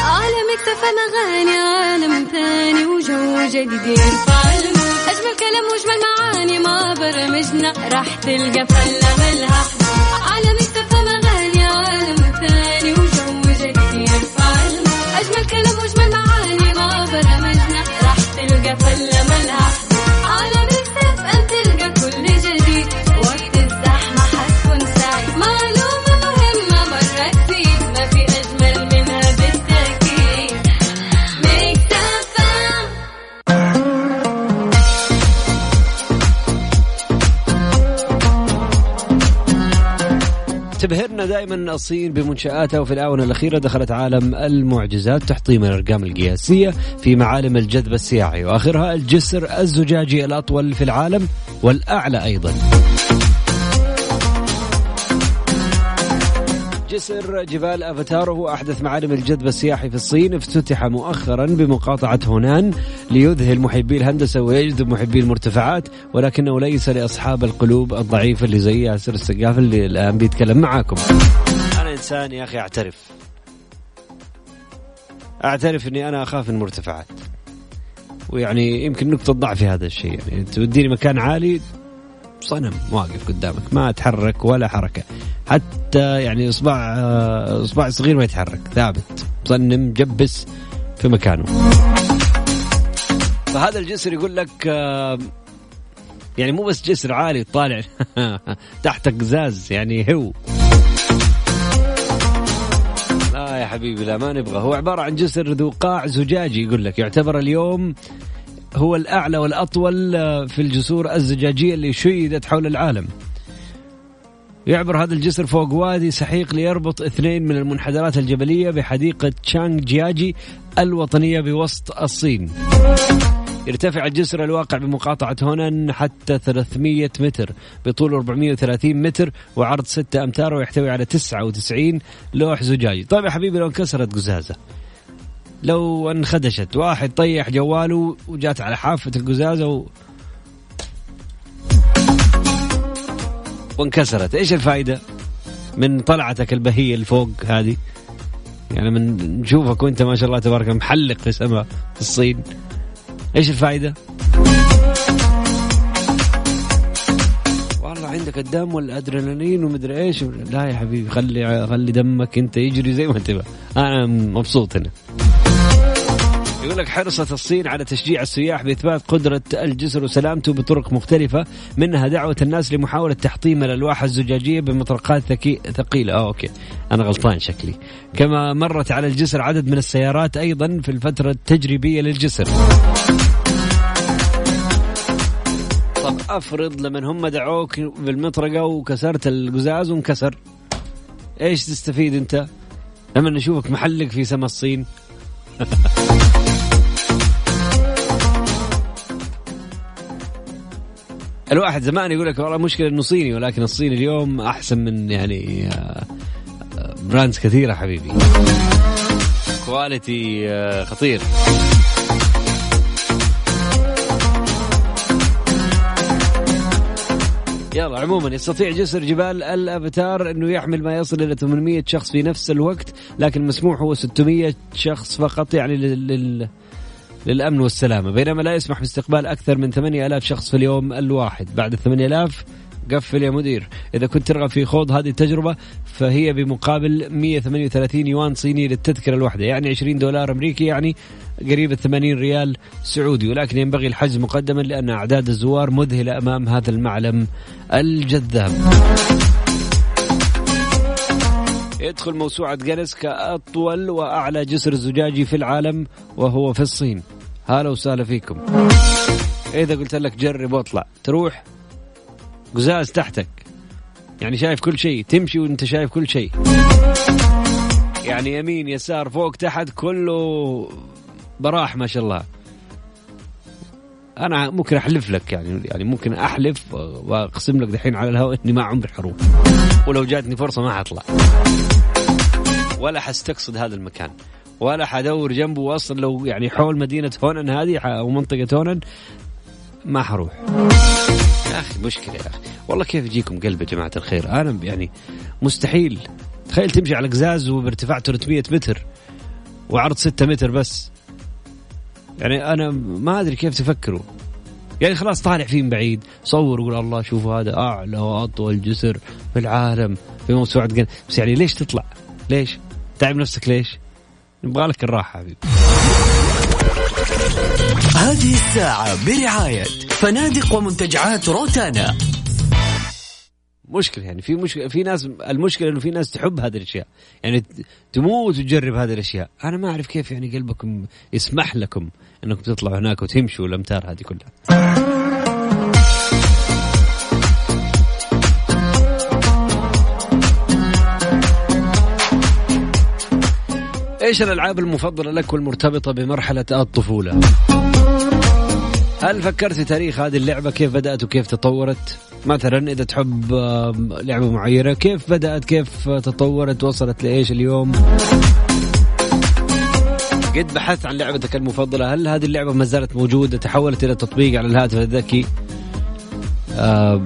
عالم اكتفى مغاني عالم ثاني وجو جديد. يرفعلم أجمل كلام وأجمل معاني ما برمجنا راح تلقى فله ملها كلام واجمل معاني ما برمجنا راح تلقى فله دائما الصين بمنشآتها وفي الآونة الأخيرة دخلت عالم المعجزات تحطيم الأرقام القياسية في معالم الجذب السياحي وآخرها الجسر الزجاجي الأطول في العالم والأعلى أيضا. جسر جبال أفاتار هو أحدث معالم الجذب السياحي في الصين افتتح مؤخرا بمقاطعة هونان ليذهل محبي الهندسة ويجذب محبي المرتفعات ولكنه ليس لأصحاب القلوب الضعيفه اللي زي ياسر السقاف اللي الآن بيتكلم معاكم. أنا إنسان يا أخي أعترف. أعترف إني أنا أخاف من المرتفعات. ويعني يمكن نقطة ضعفي هذا الشيء يعني توديني مكان عالي صنم واقف قدامك ما اتحرك ولا حركة. حتى يعني إصبع آه، إصبع صغير ما يتحرك ثابت. مصنم جبس في مكانه. فهذا الجسر يقول لك آه، يعني مو بس جسر عالي طالع تحت قزاز يعني هو. لا يا حبيبي لا ما نبغى. هو عبارة عن جسر ذو قاع زجاجي يقول لك. يعتبر اليوم هو الأعلى والأطول آه، في الجسور الزجاجية اللي شيدت حول العالم. يعبر هذا الجسر فوق وادي سحيق ليربط اثنين من المنحدرات الجبلية بحديقة تشانغ جياجي الوطنية بوسط الصين. يرتفع الجسر الواقع بمقاطعة هونان حتى 300 متر بطول 430 متر وعرض 6 أمتار ويحتوي على 99 لوح زجاجي. طيب يا حبيبي لو انكسرت قزازة. لو انخدشت. واحد طيح جواله وجات على حافة القزازة و... وانكسرت. إيش الفائدة من طلعتك البهية الفوق هذه؟ يعني من نشوفك وأنت ما شاء الله تبارك محلق في سماء في الصين. إيش الفائدة؟ والله عندك الدم والأدرينالين ومدري إيش. لا يا حبيبي خلي خلي دمك أنت يجري زي ما تبغى. أنا مبسوط هنا. يقول لك حرصت الصين على تشجيع السياح بإثبات قدرة الجسر وسلامته بطرق مختلفة. منها دعوة الناس لمحاولة تحطيم الألواح الزجاجية بمطرقات ثكي ثقيلة. آه أوكي. أنا غلطان شكلي. كما مرت على الجسر عدد من السيارات أيضا في الفترة التجريبية للجسر. طب أفرض لما هم دعوك بالمطرقة وكسرت القزاز وانكسر. إيش تستفيد أنت؟ لما نشوفك محلق في سما الصين. الواحد زمان يقول لك والله مشكلة إنه صيني ولكن الصين اليوم أحسن من يعني آه، آه، brands كثيرة حبيبي. quality آه، خطير. يلا عموما يستطيع جسر جبال الأفاتار إنه يحمل ما يصل إلى 800 شخص في نفس الوقت لكن مسموح هو 600 شخص فقط يعني لل... لل... للأمن والسلامة. بينما لا يسمح باستقبال أكثر من 8000 شخص في اليوم الواحد. بعد ال 8000 قفل يا مدير. إذا كنت ترغب في خوض هذه التجربة فهي بمقابل 138 يوان صيني للتذكرة الواحدة. يعني 20 دولار أمريكي يعني قريب 80 ريال سعودي. ولكن ينبغي الحجز مقدما لأن أعداد الزوار مذهلة أمام هذا المعلم الجذاب. يدخل موسوعة جينيس كأطول وأعلى جسر زجاجي في العالم وهو في الصين. هلا وسهلا فيكم. إذا قلت لك جرب واطلع. تروح قزاز تحتك. يعني شايف كل شيء. تمشي وأنت شايف كل شيء. يعني يمين يسار فوق تحت كله براح ما شاء الله. أنا ممكن أحلف لك يعني يعني ممكن أحلف وأقسم لك دحين على الهواء إني ما عمري حروح ولو جاتني فرصة ما حطلع. ولا حستقصد هذا المكان. ولا حدور جنبه واصلا لو يعني حول مدينة هونن هذه أو منطقة هونن ما حروح. يا أخي مشكلة يا أخي. والله كيف يجيكم قلب يا جماعة الخير؟ أنا يعني مستحيل. تخيل تمشي على قزاز وبارتفاع 300 متر وعرض 6 متر بس. يعني أنا ما أدري كيف تفكروا. يعني خلاص طالع فيه من بعيد صور وقول الله شوفوا هذا أعلى وأطول جسر في العالم في موسوعه جن بس يعني ليش تطلع؟ ليش؟ تعب نفسك ليش؟ نبغى لك الراحة حبيبي هذه الساعة برعاية فنادق ومنتجعات روتانا مشكلة يعني في مشكلة في ناس المشكلة إنه في ناس تحب هذه الأشياء يعني تموت وتجرب هذه الأشياء أنا ما أعرف كيف يعني قلبكم يسمح لكم انكم تطلعوا هناك وتمشوا الامتار هذه كلها. إيش الألعاب المفضلة لك والمرتبطة بمرحلة الطفولة؟ هل فكرت في تاريخ هذه اللعبة؟ كيف بدأت وكيف تطورت؟ مثلا إذا تحب لعبة معينة كيف بدأت؟ كيف تطورت؟ وصلت لإيش اليوم؟ قد بحثت عن لعبتك المفضلة؟ هل هذه اللعبة ما زالت موجودة تحولت إلى تطبيق على الهاتف الذكي؟ آه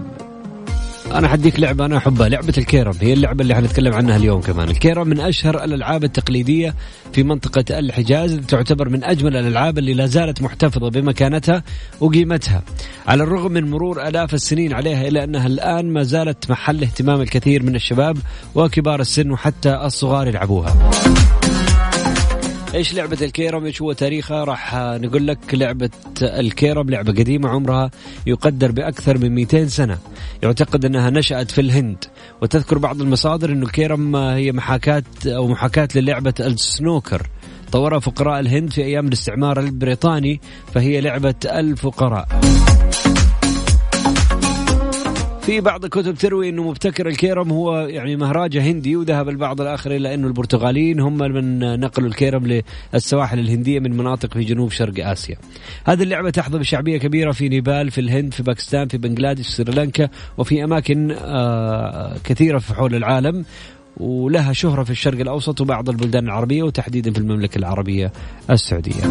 أنا حديك لعبة أنا أحبها لعبة الكيرم. هي اللعبة اللي حنتكلم عنها اليوم كمان. الكيرم من أشهر الألعاب التقليدية في منطقة الحجاز تعتبر من أجمل الألعاب اللي لا زالت محتفظة بمكانتها وقيمتها. على الرغم من مرور آلاف السنين عليها الا أنها الآن ما زالت محل اهتمام الكثير من الشباب وكبار السن وحتى الصغار يلعبوها. إيش لعبة الكيرم؟ إيش هو تاريخها؟ راح نقول لك لعبة الكيرم لعبة قديمة عمرها يقدر بأكثر من 200 سنة. يعتقد أنها نشأت في الهند. وتذكر بعض المصادر أن الكيرم هي محاكاة أو محاكاة للعبة السنوكر. طورها فقراء الهند في أيام الاستعمار البريطاني فهي لعبة الفقراء. في بعض الكتب تروي إنه مبتكر الكيرم هو يعني مهراجة هندي وذهب البعض الآخر إلى إنه البرتغاليين هم من نقلوا الكيرم للسواحل الهندية من مناطق في جنوب شرق آسيا. هذه اللعبة تحظى بشعبية كبيرة في نيبال، في الهند، في باكستان، في بنغلاديش، سريلانكا وفي أماكن آه كثيرة في حول العالم. ولها شهرة في الشرق الأوسط وبعض البلدان العربية وتحديدا في المملكة العربية السعودية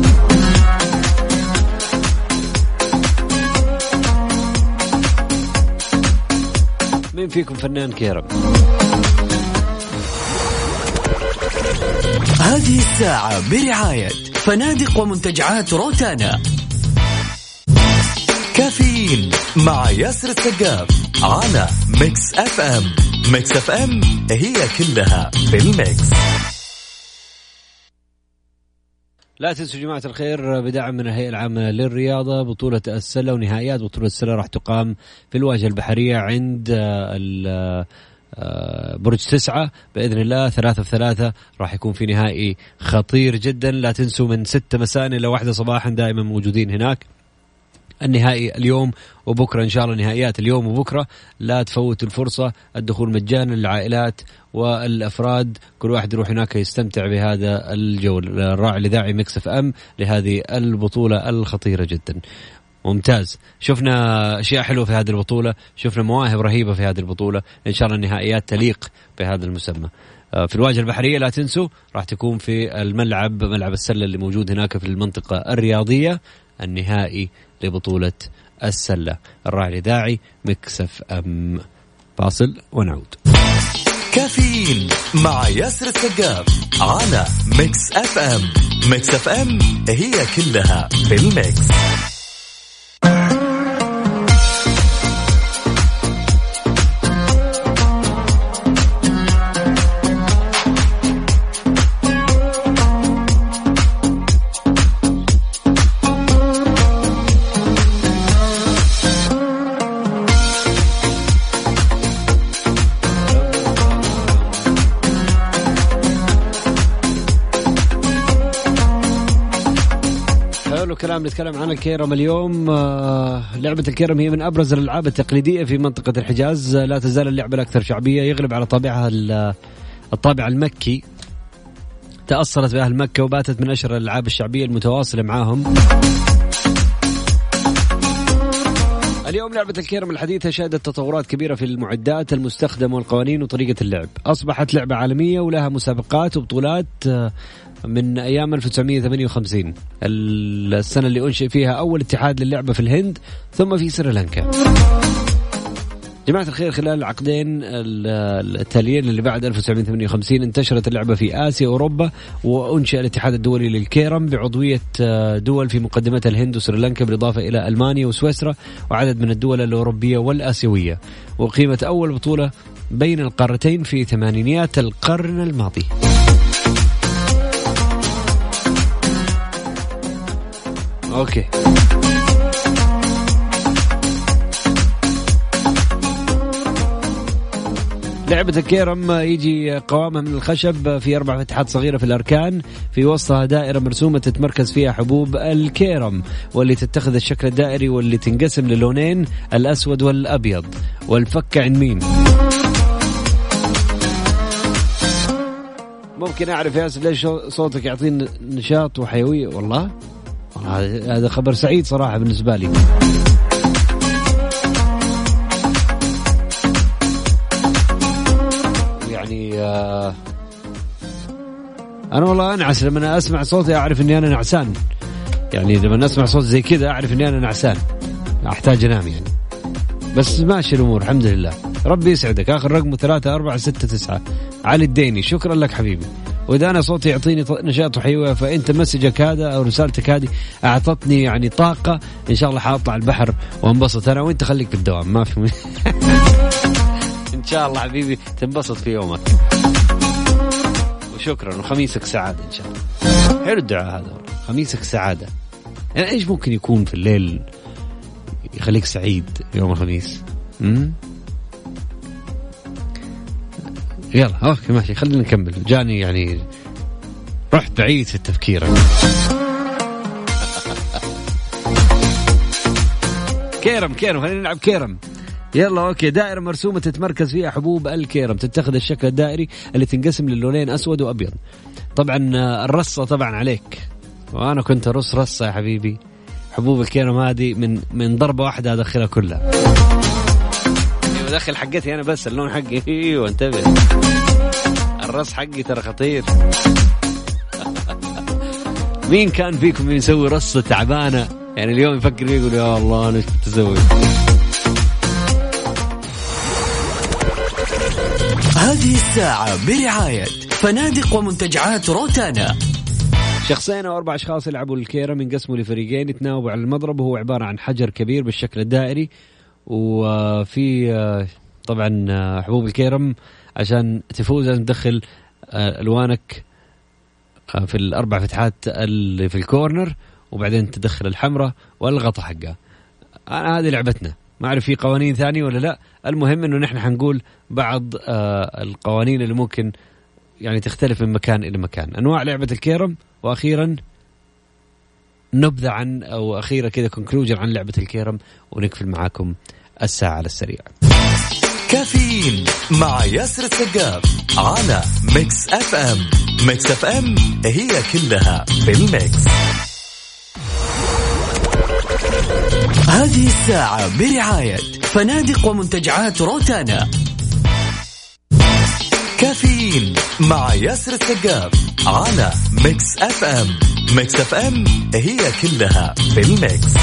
مين فيكم فنان كيرم؟ هذه الساعة برعاية فنادق ومنتجعات روتانا. كافيين مع ياسر السقاف على Mix FM. Mix FM هي كلها في ال mix. لا تنسوا جماعة الخير بدعم من الهيئة العامة للرياضة بطولة السلة ونهائيات بطولة السلة راح تقام في الواجهة البحرية عند برج تسعة. بإذن الله ثلاثة في ثلاثة راح يكون في نهائي خطير جدا. لا تنسوا من ستة مساء إلى واحدة صباحا دائما موجودين هناك. النهائي اليوم وبكرة إن شاء الله نهائيات اليوم وبكرة. لا تفوتوا الفرصة الدخول مجانا للعائلات والأفراد. كل واحد يروح هناك يستمتع بهذا الجو الراعي الاذاعي Mix FM لهذه البطولة الخطيرة جدا. ممتاز. شفنا أشياء حلوة في هذه البطولة. شفنا مواهب رهيبة في هذه البطولة. إن شاء الله النهائيات تليق بهذا المسمى. في الواجهة البحرية لا تنسوا راح تكون في الملعب ملعب السلة اللي موجود هناك في المنطقة الرياضية. النهائي لبطولة السلة. الراعي الإذاعي Mix FM. فاصل ونعود. كافيين مع ياسر السقاف على Mix FM. Mix FM هي كلها في ال mix. الكلام نتكلم عن الكيرم اليوم. آه، لعبة الكيرم هي من أبرز الألعاب التقليدية في منطقة الحجاز. لا تزال اللعبة الأكثر شعبية يغلب على طابعها الطابع المكي. تأثرت بأهل مكة وباتت من أشهر الألعاب الشعبية المتواصلة معاهم. اليوم لعبة الكيرم الحديثة شهدت تطورات كبيرة في المعدات المستخدمة والقوانين وطريقة اللعب. أصبحت لعبة عالمية ولها مسابقات وبطولات آه، من أيام 1958 السنة اللي أنشئ فيها أول اتحاد للعبة في الهند ثم في سريلانكا. جماعة الخير خلال العقدين التاليين اللي بعد 1958 انتشرت اللعبة في آسيا وأوروبا وأنشئ الاتحاد الدولي للكيرم بعضوية آه، دول في مقدمتها الهند وسريلانكا بالإضافة إلى ألمانيا وسويسرا وعدد من الدول الأوروبية والآسيوية. وقيمت أول بطولة بين القارتين في ثمانينيات القرن الماضي. أوكي. لعبة الكيرم يجي قوامها من الخشب في أربع فتحات صغيرة في الأركان. في وسطها دائرة مرسومة تتمركز فيها حبوب الكيرم واللي تتخذ الشكل الدائري واللي تنقسم للونين الأسود والأبيض. والفك عند مين؟ ممكن أعرف يا ياسر ليش صوتك يعطيني نشاط وحيوية والله. هذا خبر سعيد صراحة بالنسبة لي. يعني آه أنا والله انعس لما أسمع صوتي أعرف إني أنا نعسان. يعني لما اسمع صوت زي كذا أعرف إني أنا نعسان. أحتاج أنام يعني. بس ماشي الأمور الحمد لله. ربي يسعدك. آخر رقمه ثلاثة أربعة ستة تسعة. علي الديني شكرا لك حبيبي. وإذا أنا صوتي يعطيني نشاط وحيوية فانت مسجك هذا أو رسالتك هذه أعطتني يعني طاقة إن شاء الله حأطلع البحر وأنبسط أنا وأنت خليك في الدوام ما في إن شاء الله حبيبي تنبسط في يومك. وشكرا وخميسك سعادة إن شاء الله. حلو الدعاء هذا خميسك سعادة. يعني إيش ممكن يكون في الليل يخليك سعيد يوم الخميس؟ امم يلا أوكي ماشي خلينا نكمل. جاني يعني رحت بعيد في التفكير. كيرم كيرم خلينا نلعب كيرم. يلا أوكي دائرة مرسومة تتمركز فيها حبوب الكيرم. تتخذ الشكل الدائري اللي تنقسم للونين أسود وأبيض. طبعا الرصة طبعا عليك. وأنا كنت أرص رصة يا حبيبي. حبوب الكيرم هذه من من ضربة واحدة أدخلها كلها. داخل حقتي أنا بس اللون حقي. إيوه انتبه. الرأس حقي ترى خطير. مين كان فيكم يسوي رصة تعبانة؟ يعني اليوم يفكر يقول يا الله أنا إيش كنت أسوي؟ هذه الساعة برعاية فنادق ومنتجعات روتانا. شخصين أو أربع أشخاص يلعبوا الكيرم ينقسموا لفريقين يتناوبوا على المضرب وهو عبارة عن حجر كبير بالشكل الدائري. وفي آه، طبعا آه، حبوب الكيرم عشان تفوز لازم تدخل آه، ألوانك في الأربع فتحات اللي في ال corner وبعدين تدخل الحمراء والغطا حقها. أنا هذه لعبتنا. ما أعرف في قوانين ثانية ولا لا. المهم إنه نحن حنقول بعض القوانين اللي ممكن يعني تختلف من مكان إلى مكان. أنواع لعبة الكيرم وأخيرا نبذة عن أو أخيرا كذا conclusion عن لعبة الكيرم ونقفل معاكم الساعة على السريع. كافيين مع ياسر السقاف على Mix FM. Mix FM هي كلها في ال mix. هذه الساعة برعاية فنادق ومنتجعات روتانا. كافيين مع ياسر السقاف على Mix FM. Mix FM هي كلها في ال mix.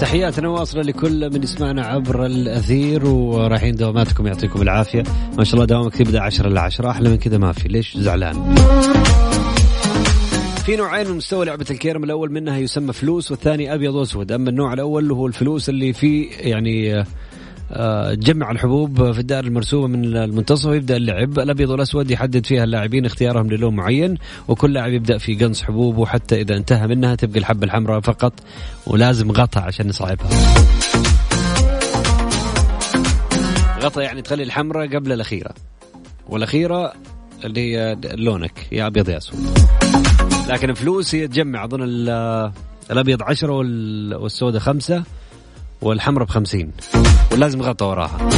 تحياتنا واصلة لكل من يسمعنا عبر الأثير ورايحين دواماتكم يعطيكم العافية. ما شاء الله دوامك تبدأ عشرة إلا عشرة أحلى من كذا ما في. ليش؟ زعلان. في نوعين من مستوى لعبة الكيرم. الأول منها يسمى فلوس والثاني أبيض وأسود. أما النوع الأول هو الفلوس اللي فيه يعني آه، جمع الحبوب في الدائرة المرسومة من المنتصف ويبدأ اللعب. الأبيض والأسود يحدد فيها اللاعبين اختيارهم للون معين وكل لاعب يبدأ في قنص حبوب وحتى إذا انتهى منها تبقى الحبة الحمراء فقط ولازم غطى عشان نصعبها غطى يعني تخلي الحمراء قبل الأخيرة والأخيرة اللي هي لونك يا أبيض يا أسود. لكن الفلوس هي تجمع أظن ال- الأبيض عشرة وال- والسوداء خمسة والحمراء بخمسين. ولازم غطى وراها.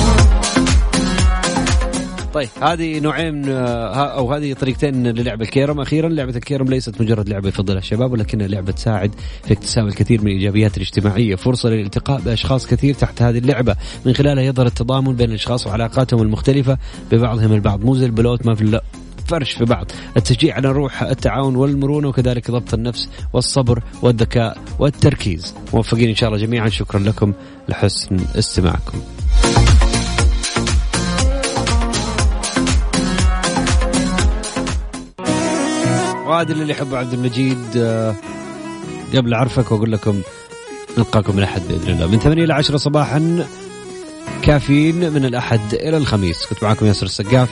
طيب هذه نوعين آه، أو هذه طريقتين للعب الكيرم. أخيرا لعبة الكيرم ليست مجرد لعبة يفضلها الشباب ولكنها لعبة تساعد في اكتساب الكثير من الإيجابيات الاجتماعية. فرصة للالتقاء بأشخاص كثير تحت هذه اللعبة. من خلالها يظهر التضامن بين الأشخاص وعلاقاتهم المختلفة ببعضهم البعض. مو زي البلوت ما في فرش في بعض التشجيع على روح التعاون والمرونة وكذلك ضبط النفس والصبر والذكاء والتركيز. موفقين إن شاء الله جميعا. شكرا لكم لحسن استماعكم. وادي اللي يحب عبد المجيد آه، قبل اعرفك وأقول لكم نلقاكم الأحد بإذن الله. من 8 إلى 10 صباحا كافيين من الأحد إلى الخميس. كنت معكم ياسر السقاف.